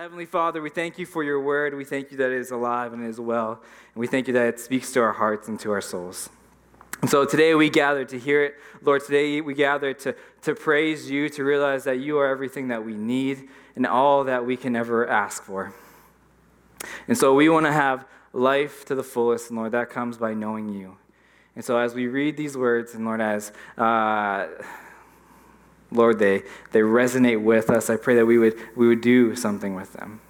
Heavenly Father, we thank you for your word. We thank you that it is alive and it is well. And we thank you that it speaks to our hearts and to our souls. And so today we gather to hear it. Lord, today we gather to, to praise you, to realize that you are everything that we need and all that we can ever ask for. And so we want to have life to the fullest, and Lord, that comes by knowing you. And so as we read these words, and Lord, as uh, Lord, they, they resonate with us. I pray that we would, we would do something with them.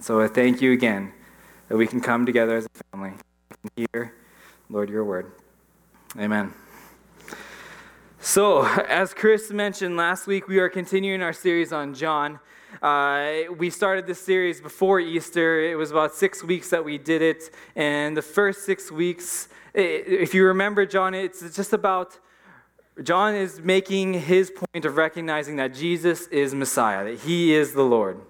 So I thank you again that we can come together as a family and hear, Lord, your word. Amen. So, as Chris mentioned last week, we are continuing our series on John. Uh, we started this series before Easter. It was about six weeks that we did it. And the first six weeks, if you remember, John, it's just about John is making his point of recognizing that Jesus is Messiah, that he is the Lord.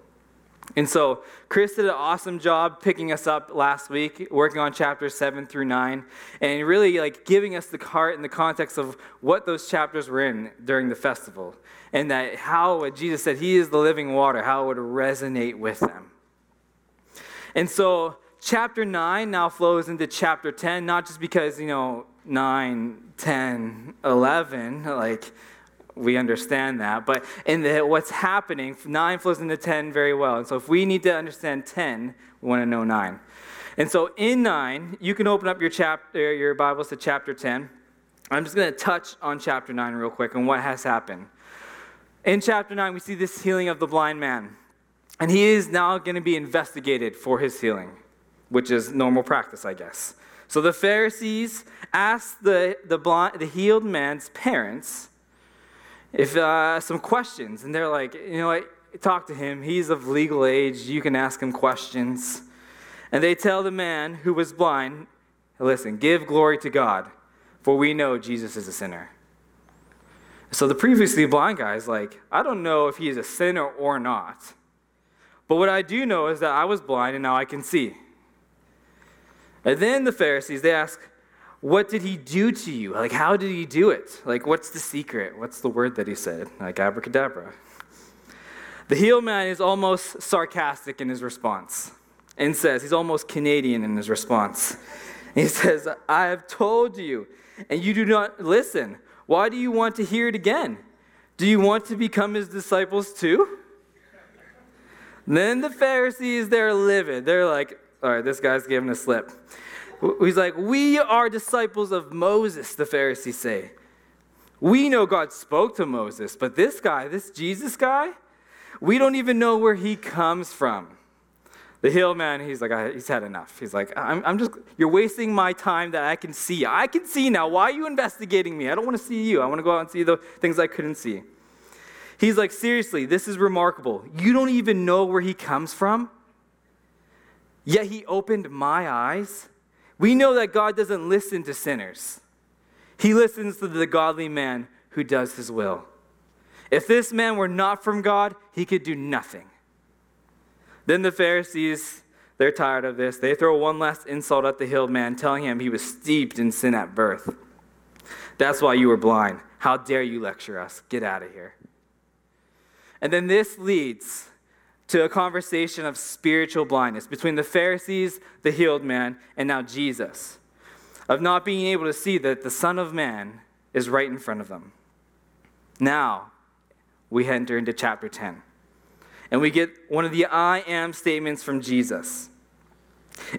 And so, Chris did an awesome job picking us up last week, working on chapters 7 through 9, and really like giving us the heart and the context of what those chapters were in during the festival. And that how what Jesus said he is the living water, how it would resonate with them. And so, chapter 9 now flows into chapter 10, not just because, you know, 9, 10, 11, like we understand that. But in the, what's happening, 9 flows into 10 very well. And so if we need to understand 10, we want to know 9. And so in 9, you can open up your, chapter, your Bibles to chapter 10. I'm just going to touch on chapter 9 real quick and what has happened. In chapter 9, we see this healing of the blind man. And he is now going to be investigated for his healing, which is normal practice, I guess. So the Pharisees asked the, the, blind, the healed man's parents if uh, some questions, and they're like, you know what, talk to him. He's of legal age. You can ask him questions. And they tell the man who was blind, listen, give glory to God, for we know Jesus is a sinner. So the previously blind guy is like, I don't know if he is a sinner or not. But what I do know is that I was blind and now I can see. And then the Pharisees, they ask, What did he do to you? Like, how did he do it? Like, what's the secret? What's the word that he said? Like, abracadabra. The healed man is almost sarcastic in his response and says, he's almost Canadian in his response. He says, I have told you, and you do not listen. Why do you want to hear it again? Do you want to become his disciples too? then the Pharisees, they're livid. They're like, all right, this guy's giving a slip. He's like, We are disciples of Moses, the Pharisees say. We know God spoke to Moses, but this guy, this Jesus guy, we don't even know where he comes from. The hill man, he's like, he's had enough. He's like, I'm, I'm just, you're wasting my time that I can see. I can see now. Why are you investigating me? I don't want to see you. I want to go out and see the things I couldn't see. He's like, seriously, this is remarkable. You don't even know where he comes from? Yet he opened my eyes. We know that God doesn't listen to sinners, he listens to the godly man who does his will. If this man were not from God, he could do nothing. Then the Pharisees, they're tired of this. They throw one last insult at the healed man, telling him he was steeped in sin at birth. That's why you were blind. How dare you lecture us? Get out of here. And then this leads to a conversation of spiritual blindness between the Pharisees, the healed man, and now Jesus, of not being able to see that the Son of Man is right in front of them. Now, we enter into chapter 10, and we get one of the I am statements from Jesus.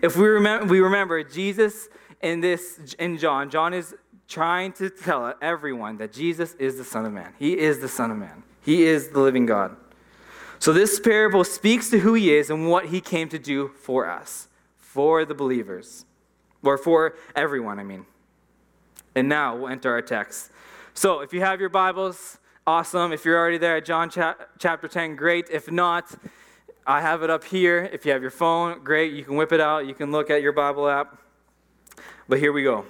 If we remember, we remember Jesus in this in John, John is trying to tell everyone that Jesus is the Son of Man. He is the Son of Man. He is the living God. So, this parable speaks to who he is and what he came to do for us, for the believers, or for everyone, I mean. And now we'll enter our text. So, if you have your Bibles, awesome. If you're already there at John cha- chapter 10, great. If not, I have it up here. If you have your phone, great. You can whip it out. You can look at your Bible app. But here we go.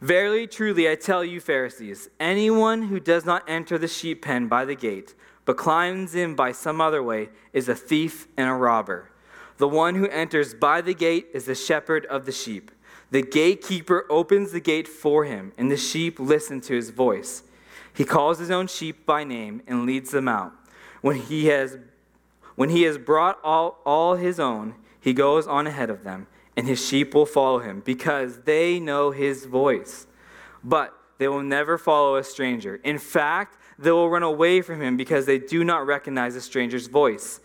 Verily, truly, I tell you, Pharisees, anyone who does not enter the sheep pen by the gate, but climbs in by some other way, is a thief and a robber. The one who enters by the gate is the shepherd of the sheep. The gatekeeper opens the gate for him, and the sheep listen to his voice. He calls his own sheep by name and leads them out. When he has When he has brought all, all his own, he goes on ahead of them, and his sheep will follow him, because they know his voice. But they will never follow a stranger. In fact, they will run away from him because they do not recognize a stranger's voice.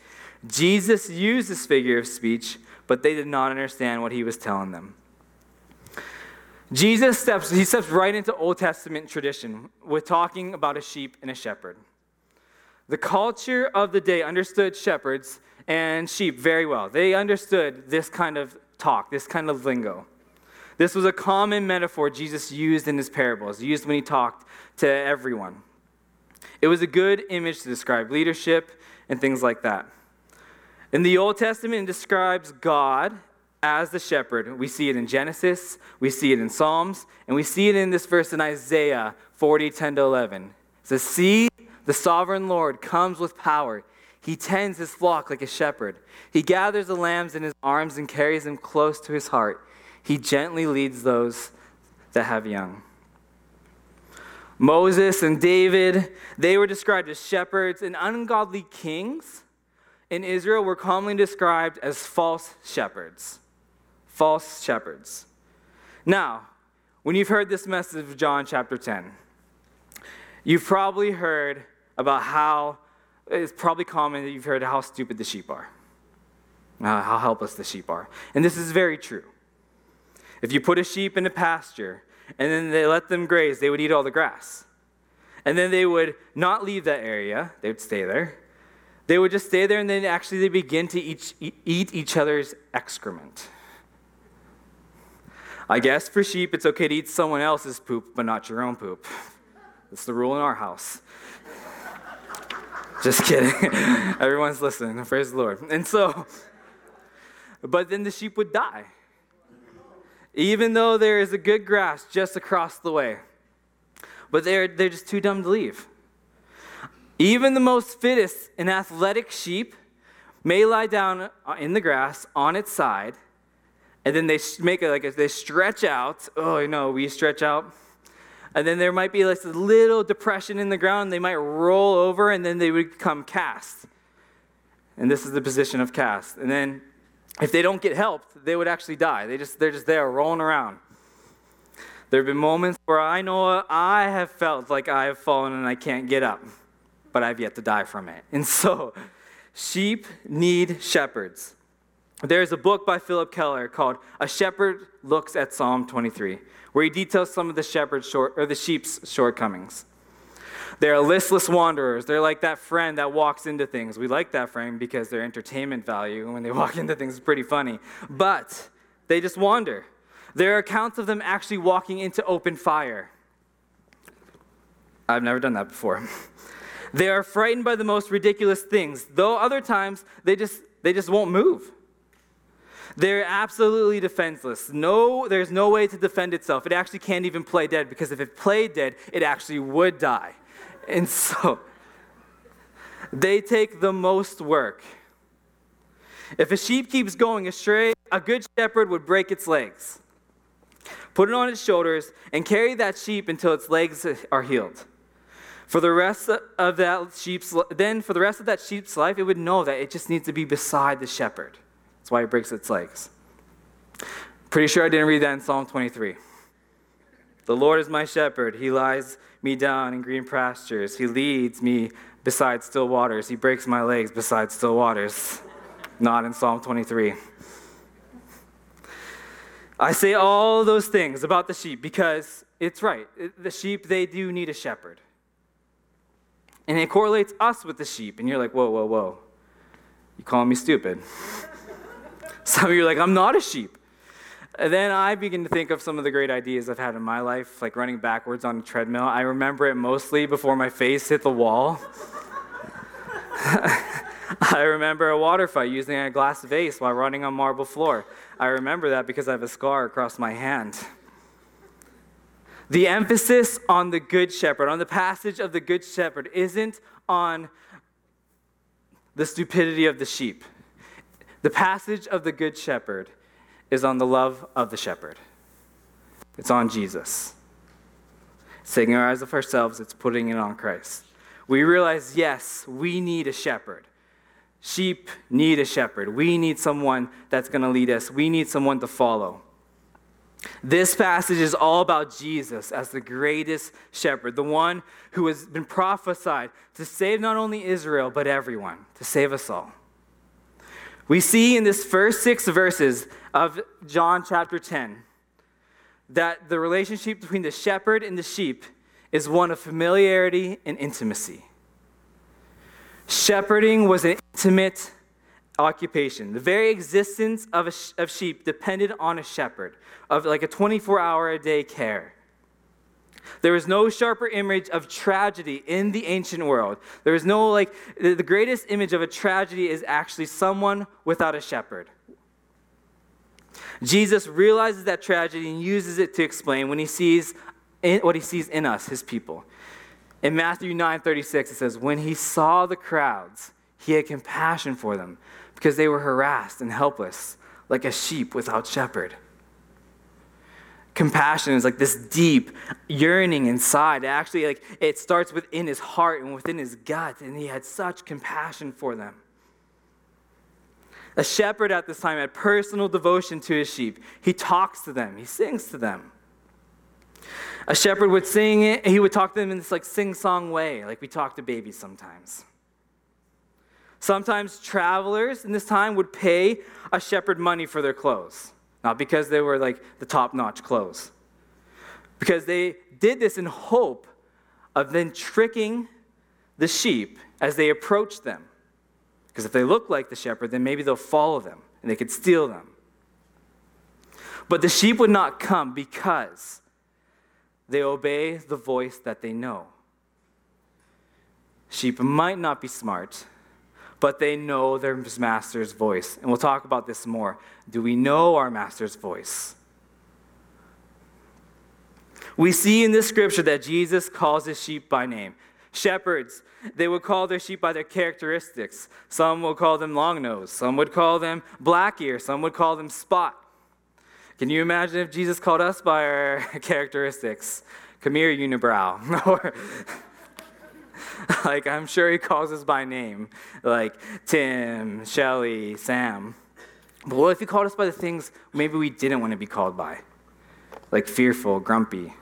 Jesus used this figure of speech, but they did not understand what he was telling them. Jesus steps, he steps right into Old Testament tradition with talking about a sheep and a shepherd. The culture of the day understood shepherds and sheep very well. They understood this kind of talk, this kind of lingo. This was a common metaphor Jesus used in his parables, used when he talked to everyone. It was a good image to describe leadership and things like that. In the Old Testament, it describes God as the shepherd. We see it in Genesis, we see it in Psalms, and we see it in this verse in Isaiah 40, 10 to 11. It says, See the sovereign Lord comes with power. He tends his flock like a shepherd. He gathers the lambs in his arms and carries them close to his heart. He gently leads those that have young. Moses and David, they were described as shepherds, and ungodly kings in Israel were commonly described as false shepherds. False shepherds. Now, when you've heard this message of John chapter 10, you've probably heard about how it's probably common that you've heard how stupid the sheep are, uh, how helpless the sheep are. And this is very true. If you put a sheep in a pasture and then they let them graze, they would eat all the grass. And then they would not leave that area, they would stay there. They would just stay there and then actually they begin to eat, eat each other's excrement. I guess for sheep, it's okay to eat someone else's poop, but not your own poop. That's the rule in our house. Just kidding. Everyone's listening. Praise the Lord. And so, but then the sheep would die. Even though there is a good grass just across the way. But they're, they're just too dumb to leave. Even the most fittest and athletic sheep may lie down in the grass on its side, and then they make it like they stretch out. Oh, you know, we stretch out and then there might be like a little depression in the ground. They might roll over and then they would become cast. And this is the position of cast. And then if they don't get helped, they would actually die. They just, they're just there rolling around. There have been moments where I know I have felt like I have fallen and I can't get up, but I've yet to die from it. And so, sheep need shepherds. There's a book by Phillip Keller called A Shepherd Looks at Psalm 23 where he details some of the shepherd's short or the sheep's shortcomings. They're listless wanderers. They're like that friend that walks into things. We like that friend because their entertainment value when they walk into things is pretty funny. But they just wander. There are accounts of them actually walking into open fire. I've never done that before. they are frightened by the most ridiculous things, though other times they just they just won't move. They're absolutely defenseless. No, there's no way to defend itself. It actually can't even play dead because if it played dead, it actually would die. And so they take the most work. If a sheep keeps going astray, a good shepherd would break its legs, put it on its shoulders, and carry that sheep until its legs are healed. For the rest of that sheep's then for the rest of that sheep's life, it would know that it just needs to be beside the shepherd. That's why it breaks its legs. Pretty sure I didn't read that in Psalm 23. The Lord is my shepherd. He lies me down in green pastures. He leads me beside still waters. He breaks my legs beside still waters. Not in Psalm 23. I say all those things about the sheep because it's right. The sheep, they do need a shepherd. And it correlates us with the sheep. And you're like, whoa, whoa, whoa. You calling me stupid? Some of you are like, I'm not a sheep. Then I begin to think of some of the great ideas I've had in my life, like running backwards on a treadmill. I remember it mostly before my face hit the wall. I remember a water fight using a glass vase while running on marble floor. I remember that because I have a scar across my hand. The emphasis on the Good Shepherd, on the passage of the Good Shepherd, isn't on the stupidity of the sheep. The passage of the Good Shepherd is on the love of the shepherd, it's on Jesus. It's taking our eyes off ourselves, it's putting it on Christ. We realize, yes, we need a shepherd. sheep need a shepherd. We need someone that's going to lead us, we need someone to follow. This passage is all about Jesus as the greatest shepherd, the one who has been prophesied to save not only Israel, but everyone, to save us all. We see in this first six verses of John chapter 10 that the relationship between the shepherd and the sheep is one of familiarity and intimacy. Shepherding was an intimate occupation. The very existence of, a, of sheep depended on a shepherd, of like a 24 hour a day care. There was no sharper image of tragedy in the ancient world. There is no, like, the greatest image of a tragedy is actually someone without a shepherd. Jesus realizes that tragedy and uses it to explain when he sees in, what he sees in us, his people. In Matthew 9:36 it says when he saw the crowds he had compassion for them because they were harassed and helpless like a sheep without shepherd. Compassion is like this deep yearning inside. Actually like it starts within his heart and within his gut and he had such compassion for them. A shepherd at this time had personal devotion to his sheep. He talks to them, he sings to them. A shepherd would sing it, he would talk to them in this like sing-song way, like we talk to babies sometimes. Sometimes travelers in this time would pay a shepherd money for their clothes, not because they were like the top-notch clothes. Because they did this in hope of then tricking the sheep as they approached them. Because if they look like the shepherd, then maybe they'll follow them and they could steal them. But the sheep would not come because they obey the voice that they know. Sheep might not be smart, but they know their master's voice. And we'll talk about this more. Do we know our master's voice? We see in this scripture that Jesus calls his sheep by name. Shepherds, they would call their sheep by their characteristics. Some would call them long nose, some would call them black ear, some would call them spot. Can you imagine if Jesus called us by our characteristics? Come here, unibrow. like, I'm sure he calls us by name, like Tim, Shelly, Sam. But what if he called us by the things maybe we didn't want to be called by? Like fearful, grumpy,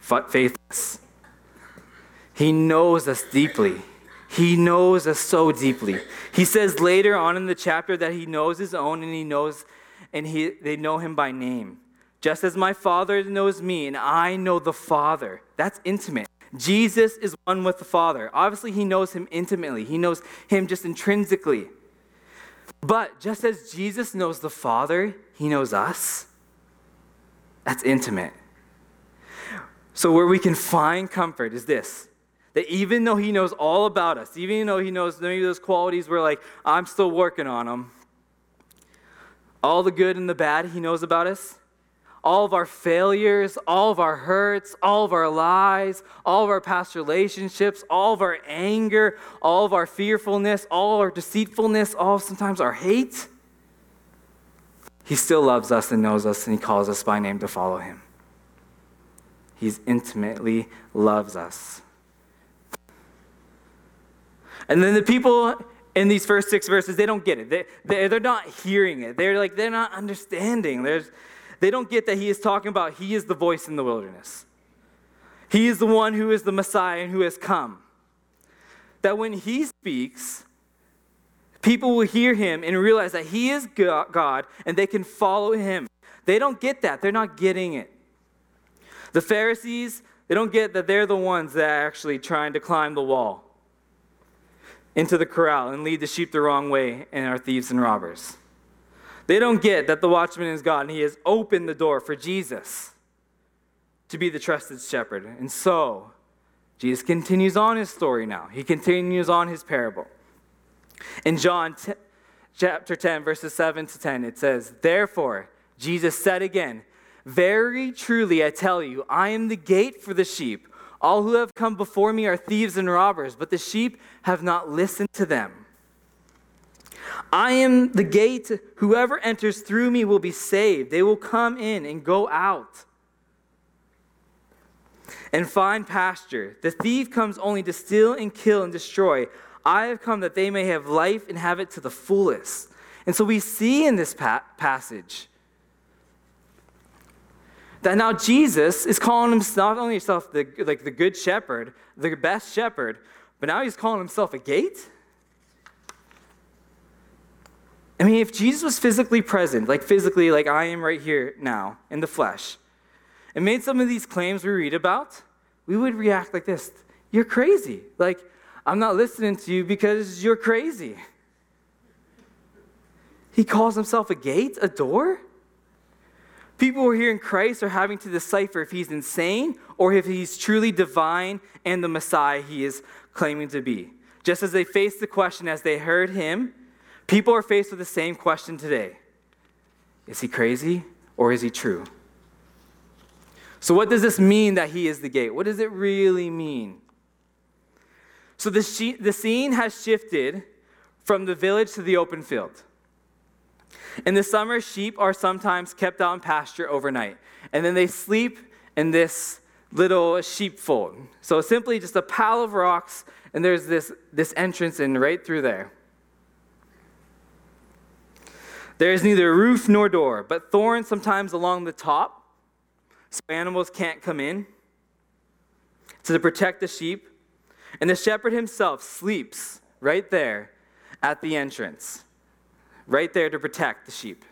faithless. He knows us deeply. He knows us so deeply. He says later on in the chapter that he knows his own and he knows and he, they know him by name. Just as my Father knows me and I know the Father. That's intimate. Jesus is one with the Father. Obviously, he knows him intimately, he knows him just intrinsically. But just as Jesus knows the Father, he knows us. That's intimate. So, where we can find comfort is this that even though he knows all about us, even though he knows maybe those qualities we're like, I'm still working on them, all the good and the bad He knows about us, all of our failures, all of our hurts, all of our lies, all of our past relationships, all of our anger, all of our fearfulness, all our deceitfulness, all sometimes our hate. He still loves us and knows us, and He calls us by name to follow Him. He's intimately loves us. And then the people in these first six verses, they don't get it. They, they, they're not hearing it. They're like, they're not understanding. There's, they don't get that he is talking about he is the voice in the wilderness. He is the one who is the Messiah and who has come. That when he speaks, people will hear him and realize that he is God and they can follow him. They don't get that. They're not getting it. The Pharisees, they don't get that they're the ones that are actually trying to climb the wall into the corral and lead the sheep the wrong way and are thieves and robbers. They don't get that the watchman is God and he has opened the door for Jesus to be the trusted shepherd. And so, Jesus continues on his story now. He continues on his parable. In John t- chapter 10, verses 7 to 10, it says, Therefore, Jesus said again, Very truly I tell you, I am the gate for the sheep. All who have come before me are thieves and robbers, but the sheep have not listened to them. I am the gate. Whoever enters through me will be saved. They will come in and go out and find pasture. The thief comes only to steal and kill and destroy. I have come that they may have life and have it to the fullest. And so we see in this pa- passage that now Jesus is calling himself not only himself the, like the good shepherd, the best shepherd, but now he's calling himself a gate. I mean, if Jesus was physically present, like physically, like I am right here now in the flesh, and made some of these claims we read about, we would react like this You're crazy. Like, I'm not listening to you because you're crazy. He calls himself a gate, a door? People who are hearing Christ are having to decipher if he's insane or if he's truly divine and the Messiah he is claiming to be. Just as they faced the question as they heard him, people are faced with the same question today Is he crazy or is he true? So, what does this mean that he is the gate? What does it really mean? So, the, the scene has shifted from the village to the open field. In the summer, sheep are sometimes kept out in pasture overnight, and then they sleep in this little sheepfold. So simply just a pile of rocks, and there's this, this entrance in right through there. There is neither roof nor door, but thorns sometimes along the top, so animals can't come in to protect the sheep. And the shepherd himself sleeps right there at the entrance right there to protect the sheep.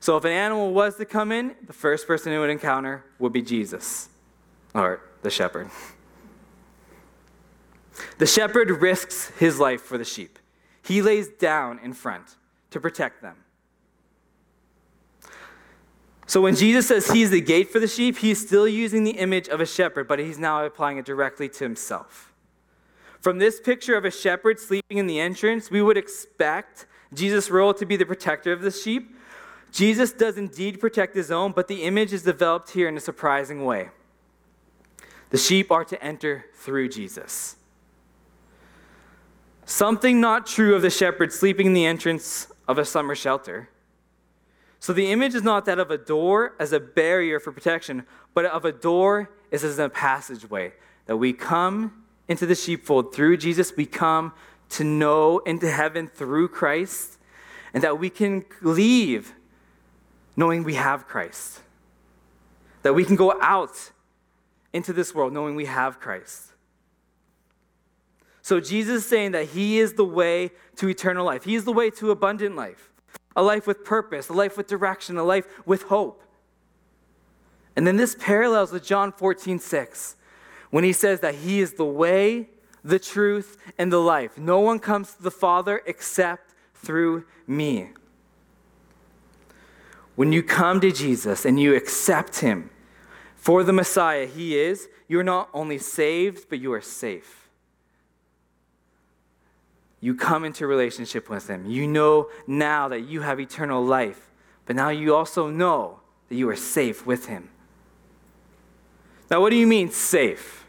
So if an animal was to come in, the first person it would encounter would be Jesus, or the shepherd. The shepherd risks his life for the sheep. He lays down in front to protect them. So when Jesus says he's the gate for the sheep, he's still using the image of a shepherd, but he's now applying it directly to himself. From this picture of a shepherd sleeping in the entrance, we would expect Jesus' role to be the protector of the sheep. Jesus does indeed protect his own, but the image is developed here in a surprising way. The sheep are to enter through Jesus. Something not true of the shepherd sleeping in the entrance of a summer shelter. So the image is not that of a door as a barrier for protection, but of a door is as a passageway that we come into the sheepfold through Jesus. We come to know into heaven through Christ, and that we can leave knowing we have Christ. That we can go out into this world knowing we have Christ. So Jesus is saying that He is the way to eternal life, He is the way to abundant life, a life with purpose, a life with direction, a life with hope. And then this parallels with John 14, 6, when he says that He is the way, the truth, and the life. No one comes to the Father except through me. When you come to Jesus and you accept him for the Messiah he is, you're not only saved, but you are safe. You come into relationship with him. You know now that you have eternal life, but now you also know that you are safe with him. Now, what do you mean safe?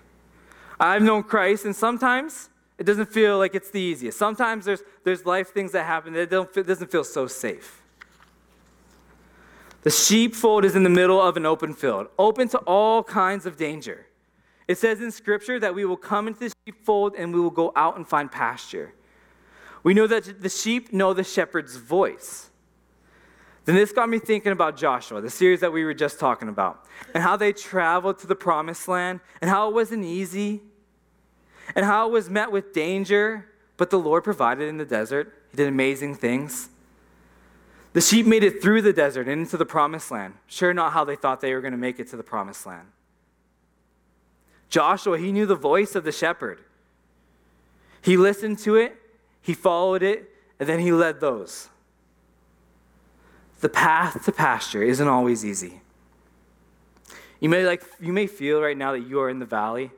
I've known Christ, and sometimes it doesn't feel like it's the easiest. Sometimes there's, there's life things that happen that don't, it doesn't feel so safe. The sheepfold is in the middle of an open field, open to all kinds of danger. It says in Scripture that we will come into the sheepfold and we will go out and find pasture. We know that the sheep know the shepherd's voice. Then this got me thinking about Joshua, the series that we were just talking about, and how they traveled to the promised land, and how it wasn't easy, and how it was met with danger, but the Lord provided in the desert. He did amazing things. The sheep made it through the desert and into the promised land. Sure, not how they thought they were going to make it to the promised land. Joshua, he knew the voice of the shepherd. He listened to it, he followed it, and then he led those the path to pasture isn't always easy. You may, like, you may feel right now that you are in the valley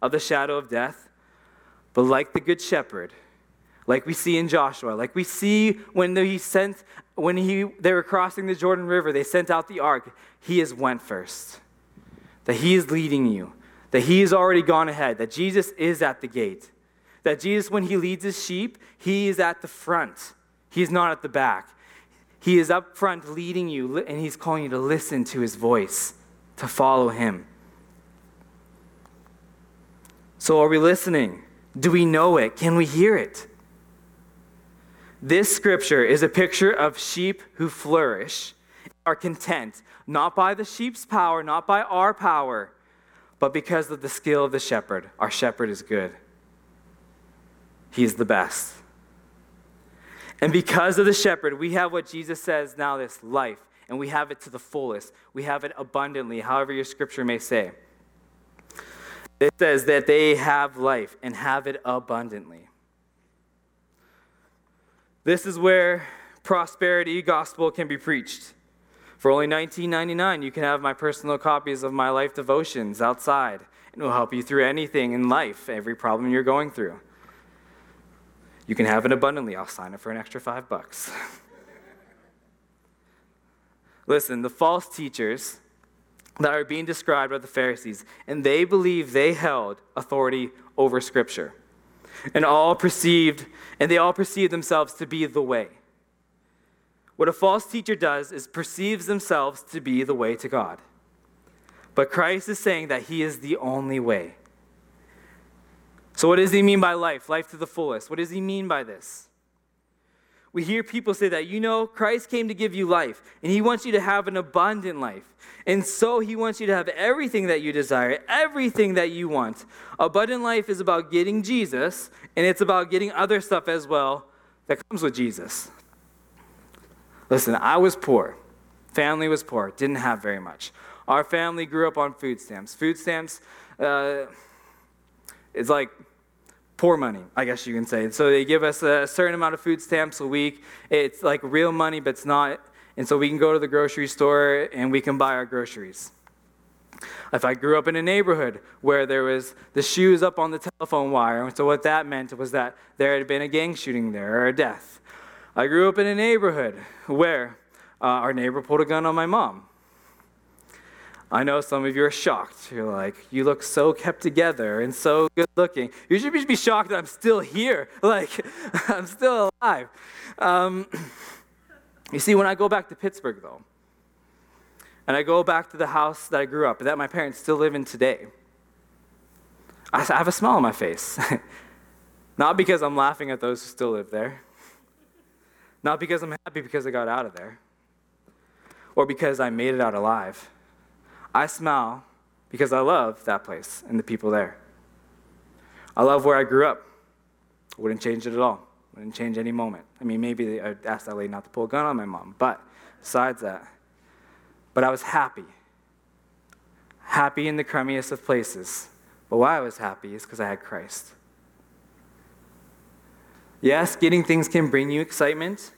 of the shadow of death, but like the good shepherd, like we see in Joshua, like we see when he sent when he they were crossing the Jordan River, they sent out the ark. He has went first. That he is leading you. That he has already gone ahead. That Jesus is at the gate. That Jesus, when he leads his sheep, he is at the front. He is not at the back. He is up front leading you, and He's calling you to listen to His voice, to follow Him. So, are we listening? Do we know it? Can we hear it? This scripture is a picture of sheep who flourish, are content, not by the sheep's power, not by our power, but because of the skill of the shepherd. Our shepherd is good, he's the best. And because of the shepherd, we have what Jesus says now this life, and we have it to the fullest. We have it abundantly, however your scripture may say. It says that they have life and have it abundantly. This is where prosperity gospel can be preached. For only $19.99, you can have my personal copies of my life devotions outside. And it will help you through anything in life, every problem you're going through. You can have it abundantly. I'll sign it for an extra five bucks. Listen, the false teachers that are being described by the Pharisees, and they believe they held authority over Scripture. And all perceived, and they all perceive themselves to be the way. What a false teacher does is perceives themselves to be the way to God. But Christ is saying that he is the only way. So, what does he mean by life? Life to the fullest. What does he mean by this? We hear people say that, you know, Christ came to give you life, and he wants you to have an abundant life. And so he wants you to have everything that you desire, everything that you want. Abundant life is about getting Jesus, and it's about getting other stuff as well that comes with Jesus. Listen, I was poor. Family was poor, didn't have very much. Our family grew up on food stamps. Food stamps uh, is like poor money, I guess you can say. So they give us a certain amount of food stamps a week. It's like real money, but it's not. And so we can go to the grocery store and we can buy our groceries. If I grew up in a neighborhood where there was the shoes up on the telephone wire, so what that meant was that there had been a gang shooting there or a death. I grew up in a neighborhood where uh, our neighbor pulled a gun on my mom. I know some of you are shocked. You're like, you look so kept together and so good looking. You should be shocked that I'm still here. Like, I'm still alive. Um, you see, when I go back to Pittsburgh, though, and I go back to the house that I grew up, that my parents still live in today, I have a smile on my face. Not because I'm laughing at those who still live there, not because I'm happy because I got out of there, or because I made it out alive I smile because I love that place and the people there. I love where I grew up. Wouldn't change it at all. Wouldn't change any moment. I mean, maybe I'd ask that lady not to pull a gun on my mom, but besides that, but I was happy. Happy in the crummiest of places. But why I was happy is because I had Christ. Yes, getting things can bring you excitement,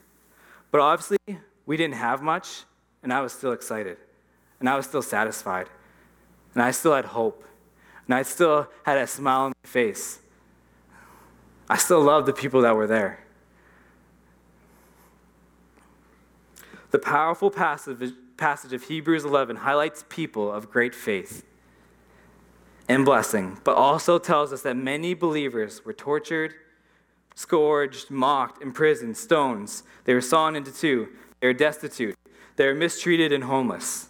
but obviously we didn't have much, and I was still excited and I was still satisfied. And I still had hope. And I still had a smile on my face. I still loved the people that were there. The powerful passage, of Hebrews 11 highlights people of great faith and blessing, but also tells us that many believers were tortured, scourged, mocked, imprisoned, stones. They were sawn into two. They were destitute. They were mistreated and homeless.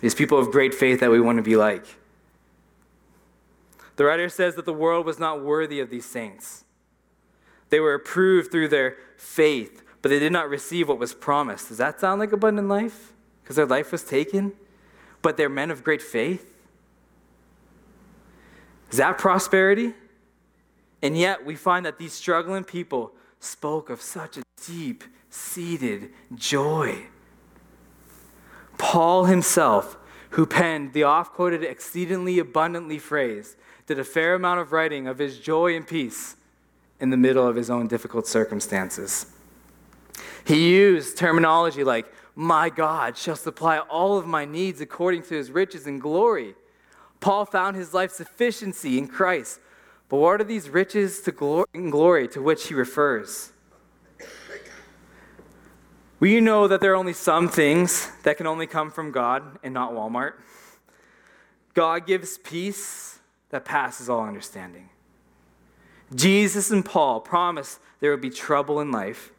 These people of great faith that we want to be like. The writer says that the world was not worthy of these saints. They were approved through their faith, but they did not receive what was promised. Does that sound like abundant life? Because their life was taken? But they're men of great faith? Is that prosperity? And yet we find that these struggling people spoke of such a deep seated joy. Paul himself, who penned the oft quoted exceedingly abundantly phrase, did a fair amount of writing of his joy and peace in the middle of his own difficult circumstances. He used terminology like, My God shall supply all of my needs according to his riches and glory. Paul found his life sufficiency in Christ. But what are these riches to glory and glory to which he refers? We know that there are only some things that can only come from God and not Walmart. God gives peace that passes all understanding. Jesus and Paul promise there will be trouble in life,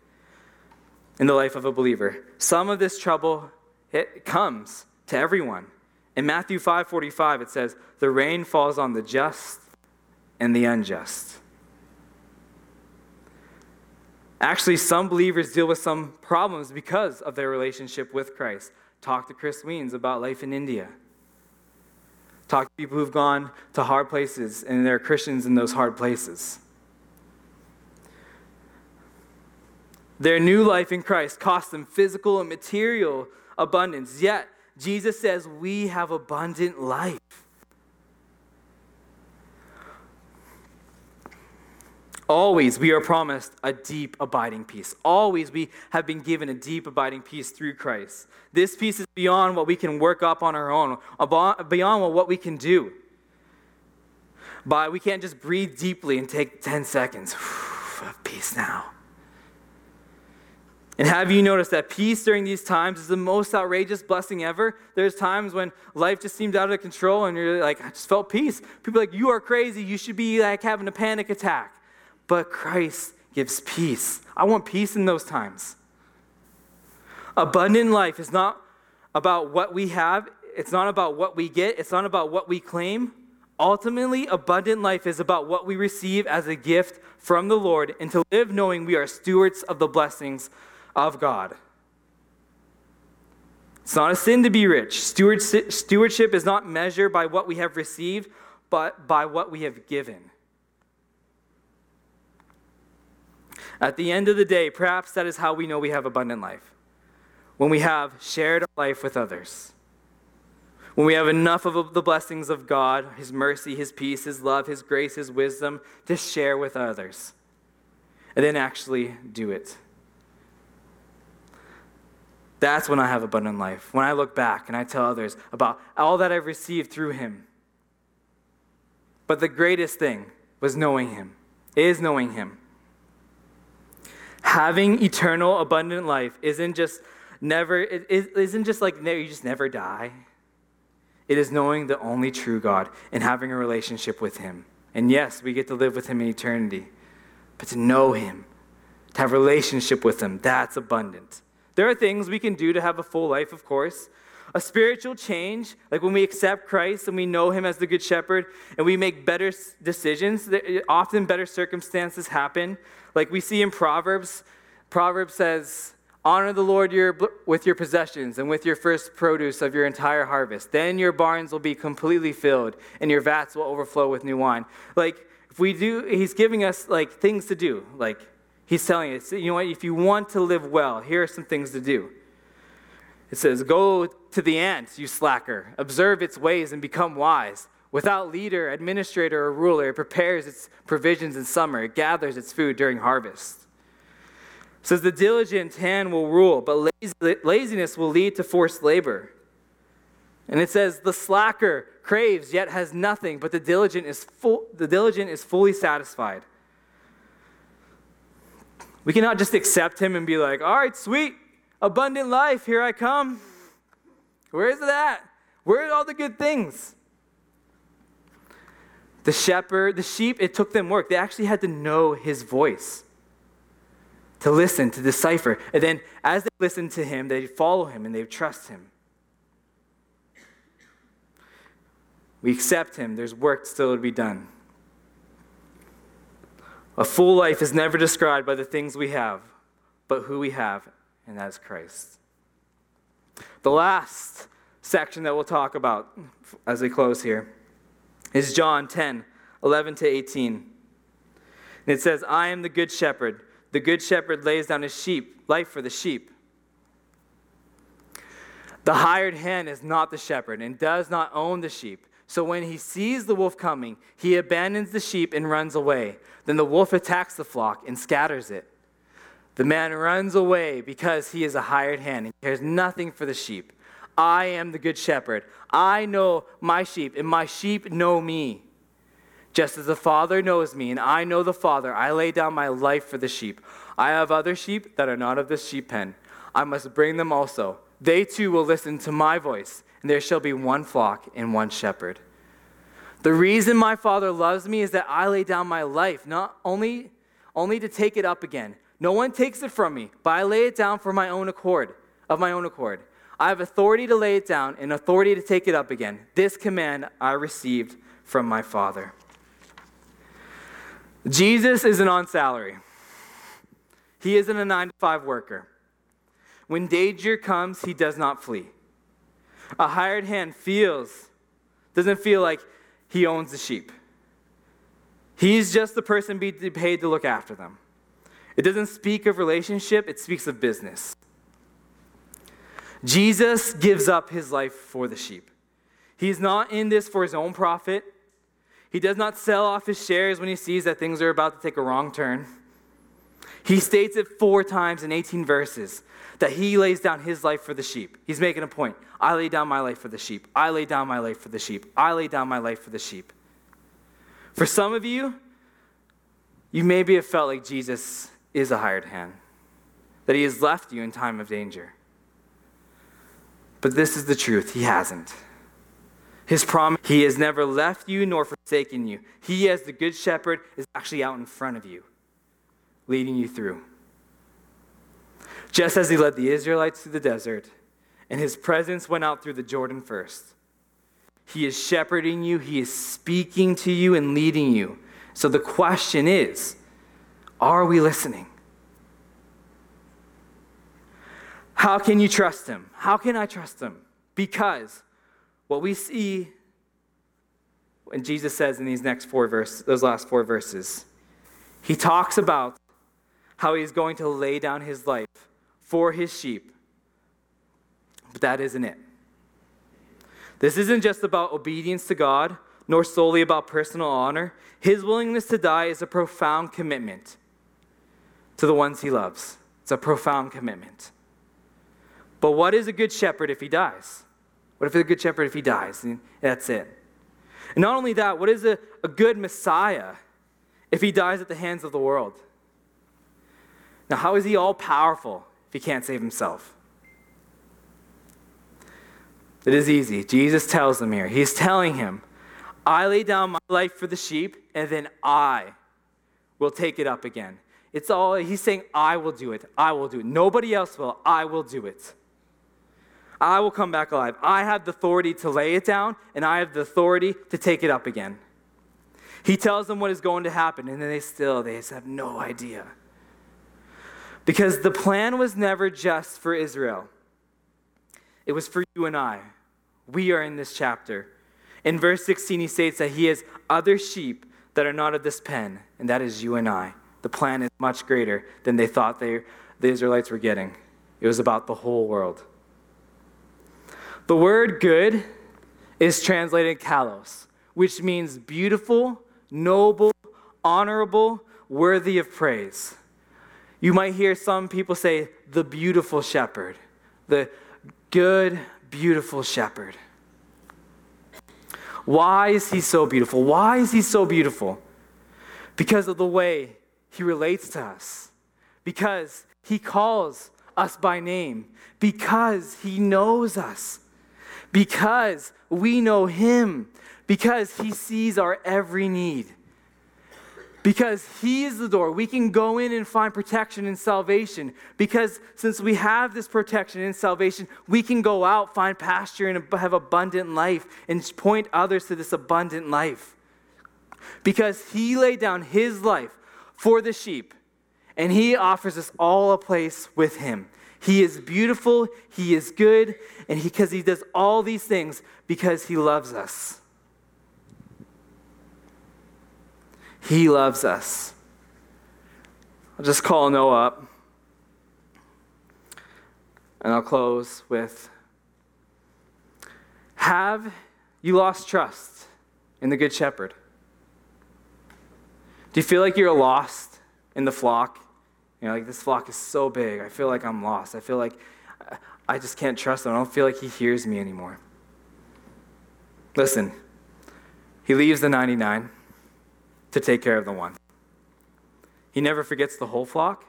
in the life of a believer. Some of this trouble it comes to everyone. In Matthew 5:45 it says, "The rain falls on the just and the unjust." Actually, some believers deal with some problems because of their relationship with Christ. Talk to Chris Weens about life in India. Talk to people who've gone to hard places and they're Christians in those hard places. Their new life in Christ cost them physical and material abundance, yet Jesus says we have abundant life. Always we are promised a deep, abiding peace. Always we have been given a deep, abiding peace through Christ. This peace is beyond what we can work up on our own, beyond what we can do. But we can't just breathe deeply and take 10 seconds of peace now. And have you noticed that peace during these times is the most outrageous blessing ever? There's times when life just seemed out of control and you're like, I just felt peace. People like, you are crazy. You should be like having a panic attack but Christ gives peace. I want peace in those times. Abundant life is not about what we have, it's not about what we get, it's not about what we claim. Ultimately, abundant life is about what we receive as a gift from the Lord and to live knowing we are stewards of the blessings of God. It's not a sin to be rich. Stewardship is not measured by what we have received, but by what we have given. At the end of the day, perhaps that is how we know we have abundant life. When we have shared life with others. When we have enough of the blessings of God, His mercy, His peace, His love, His grace, His wisdom to share with others. And then actually do it. That's when I have abundant life. When I look back and I tell others about all that I've received through Him. But the greatest thing was knowing Him, is knowing Him having eternal abundant life isn't just never it isn't just like you just never die. It is knowing the only true god and having a relationship with him. And yes we get to live with him in eternity but to know him to have a relationship with him that's abundant. There are things we can do to have a full life of course a spiritual change, like when we accept Christ and we know Him as the Good Shepherd and we make better decisions, often better circumstances happen. Like we see in Proverbs, Proverbs says, Honor the Lord your, with your possessions and with your first produce of your entire harvest. Then your barns will be completely filled and your vats will overflow with new wine. Like, if we do, He's giving us like things to do. Like, He's telling us, you know what, if you want to live well, here are some things to do. It says, Go to the ant, you slacker. Observe its ways and become wise. Without leader, administrator, or ruler, it prepares its provisions in summer. It gathers its food during harvest. It says, The diligent hand will rule, but laziness will lead to forced labor. And it says, The slacker craves, yet has nothing, but the diligent is, full, the diligent is fully satisfied. We cannot just accept him and be like, All right, sweet, abundant life, here I come. Where is that? Where are all the good things? The shepherd, the sheep, it took them work. They actually had to know his voice, to listen, to decipher. And then as they listen to him, they follow him and they trust him. We accept him. There's work still to be done. A full life is never described by the things we have, but who we have and that is Christ. The last section that we'll talk about as we close here is John 10 11 to 18. And it says, I am the good shepherd. The good shepherd lays down his sheep, life for the sheep. The hired hand is not the shepherd and does not own the sheep. So when he sees the wolf coming, he abandons the sheep and runs away. Then the wolf attacks the flock and scatters it. The man runs away because he is a hired hand and cares nothing for the sheep. I am the good shepherd. I know my sheep, and my sheep know me. Just as the Father knows me, and I know the Father, I lay down my life for the sheep. I have other sheep that are not of this sheep pen. I must bring them also. They too will listen to my voice, and there shall be one flock and one shepherd. The reason my Father loves me is that I lay down my life, not only, only to take it up again. No one takes it from me, but I lay it down for my own accord, of my own accord. I have authority to lay it down and authority to take it up again. This command I received from my Father. Jesus isn't on salary. He isn't a nine to five worker. When danger comes, he does not flee. A hired hand feels, doesn't feel like he owns the sheep. He's just the person paid to look after them. It doesn't speak of relationship, it speaks of business. Jesus gives up his life for the sheep. He's not in this for his own profit. He does not sell off his shares when he sees that things are about to take a wrong turn. He states it four times in 18 verses that he lays down his life for the sheep. He's making a point. I lay down my life for the sheep. I lay down my life for the sheep. I lay down my life for the sheep. For some of you, you maybe have felt like Jesus is a hired hand, that he has left you in time of danger. But this is the truth He hasn't. His promise, He has never left you nor forsaken you. He, as the Good Shepherd, is actually out in front of you, leading you through. Just as He led the Israelites through the desert, and His presence went out through the Jordan first. He is shepherding you, He is speaking to you and leading you. So the question is are we listening? How can you trust him? How can I trust him? Because what we see when Jesus says in these next four verses, those last four verses, he talks about how he's going to lay down his life for his sheep. But that isn't it. This isn't just about obedience to God, nor solely about personal honor. His willingness to die is a profound commitment to the ones he loves. It's a profound commitment. But what is a good shepherd if he dies? What if a good shepherd if he dies? And that's it. And not only that, what is a, a good Messiah if he dies at the hands of the world? Now, how is he all powerful if he can't save himself? It is easy. Jesus tells him here. He's telling him, I lay down my life for the sheep, and then I will take it up again. It's all, he's saying, I will do it. I will do it. Nobody else will. I will do it. I will come back alive. I have the authority to lay it down, and I have the authority to take it up again. He tells them what is going to happen, and then they still, they have no idea. Because the plan was never just for Israel. It was for you and I. We are in this chapter. In verse 16, he states that he has other sheep that are not of this pen, and that is you and I the plan is much greater than they thought they, the Israelites were getting. It was about the whole world. The word good is translated kalos, which means beautiful, noble, honorable, worthy of praise. You might hear some people say, the beautiful shepherd, the good, beautiful shepherd. Why is he so beautiful? Why is he so beautiful? Because of the way he relates to us, because he calls us by name, because he knows us, because we know him, because he sees our every need. Because he is the door. We can go in and find protection and salvation. Because since we have this protection and salvation, we can go out, find pasture, and have abundant life and point others to this abundant life. Because he laid down his life for the sheep, and he offers us all a place with him. He is beautiful, he is good, and because he, he does all these things because he loves us. He loves us. I'll just call Noah up. And I'll close with Have you lost trust in the Good Shepherd? Do you feel like you're lost in the flock? You know, like this flock is so big. I feel like I'm lost. I feel like I just can't trust him. I don't feel like he hears me anymore. Listen, he leaves the 99 to take care of the one. He never forgets the whole flock,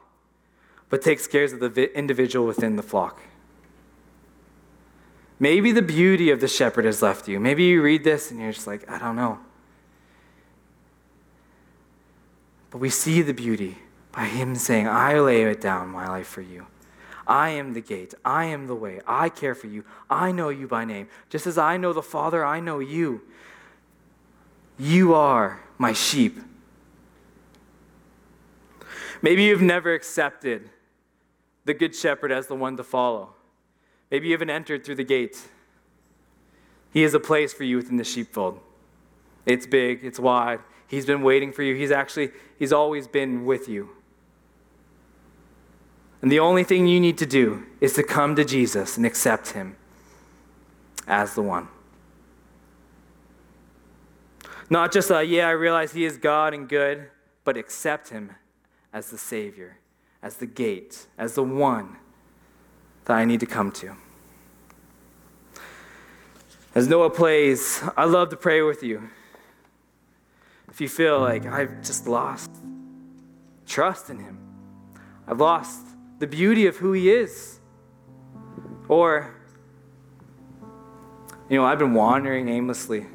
but takes care of the individual within the flock. Maybe the beauty of the shepherd has left you. Maybe you read this and you're just like, I don't know. But we see the beauty by Him saying, I lay it down, my life for you. I am the gate. I am the way. I care for you. I know you by name. Just as I know the Father, I know you. You are my sheep. Maybe you've never accepted the Good Shepherd as the one to follow. Maybe you haven't entered through the gate. He is a place for you within the sheepfold. It's big, it's wide. He's been waiting for you. He's actually, he's always been with you. And the only thing you need to do is to come to Jesus and accept him as the one. Not just a, yeah, I realize he is God and good, but accept him as the Savior, as the gate, as the one that I need to come to. As Noah plays, I love to pray with you. If you feel like I've just lost trust in him, I've lost the beauty of who he is. Or, you know, I've been wandering aimlessly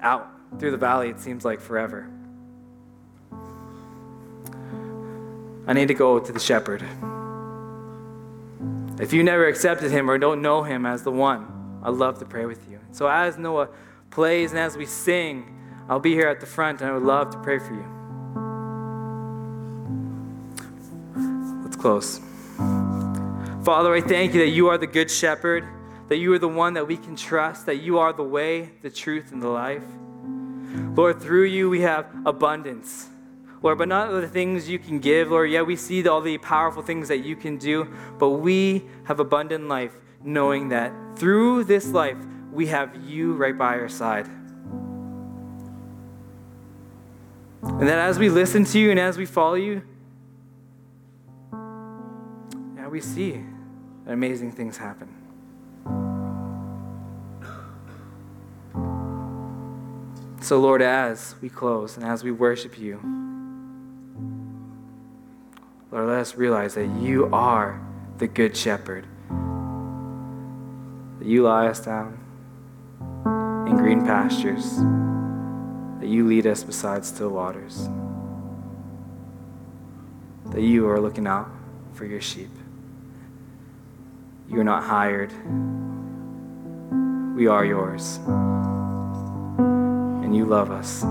out through the valley, it seems like forever. I need to go to the shepherd. If you never accepted him or don't know him as the one, I'd love to pray with you. So as Noah plays and as we sing, I'll be here at the front and I would love to pray for you. Let's close. Father, I thank you that you are the good shepherd, that you are the one that we can trust, that you are the way, the truth, and the life. Lord, through you we have abundance. Lord, but not the things you can give. Lord, yeah, we see all the powerful things that you can do, but we have abundant life knowing that through this life we have you right by our side. And that as we listen to you and as we follow you, yeah, we see that amazing things happen. So, Lord, as we close and as we worship you, Lord, let us realize that you are the good shepherd. That you lie us down in green pastures, that you lead us beside still waters, that you are looking out for your sheep. You are not hired, we are yours and you love us.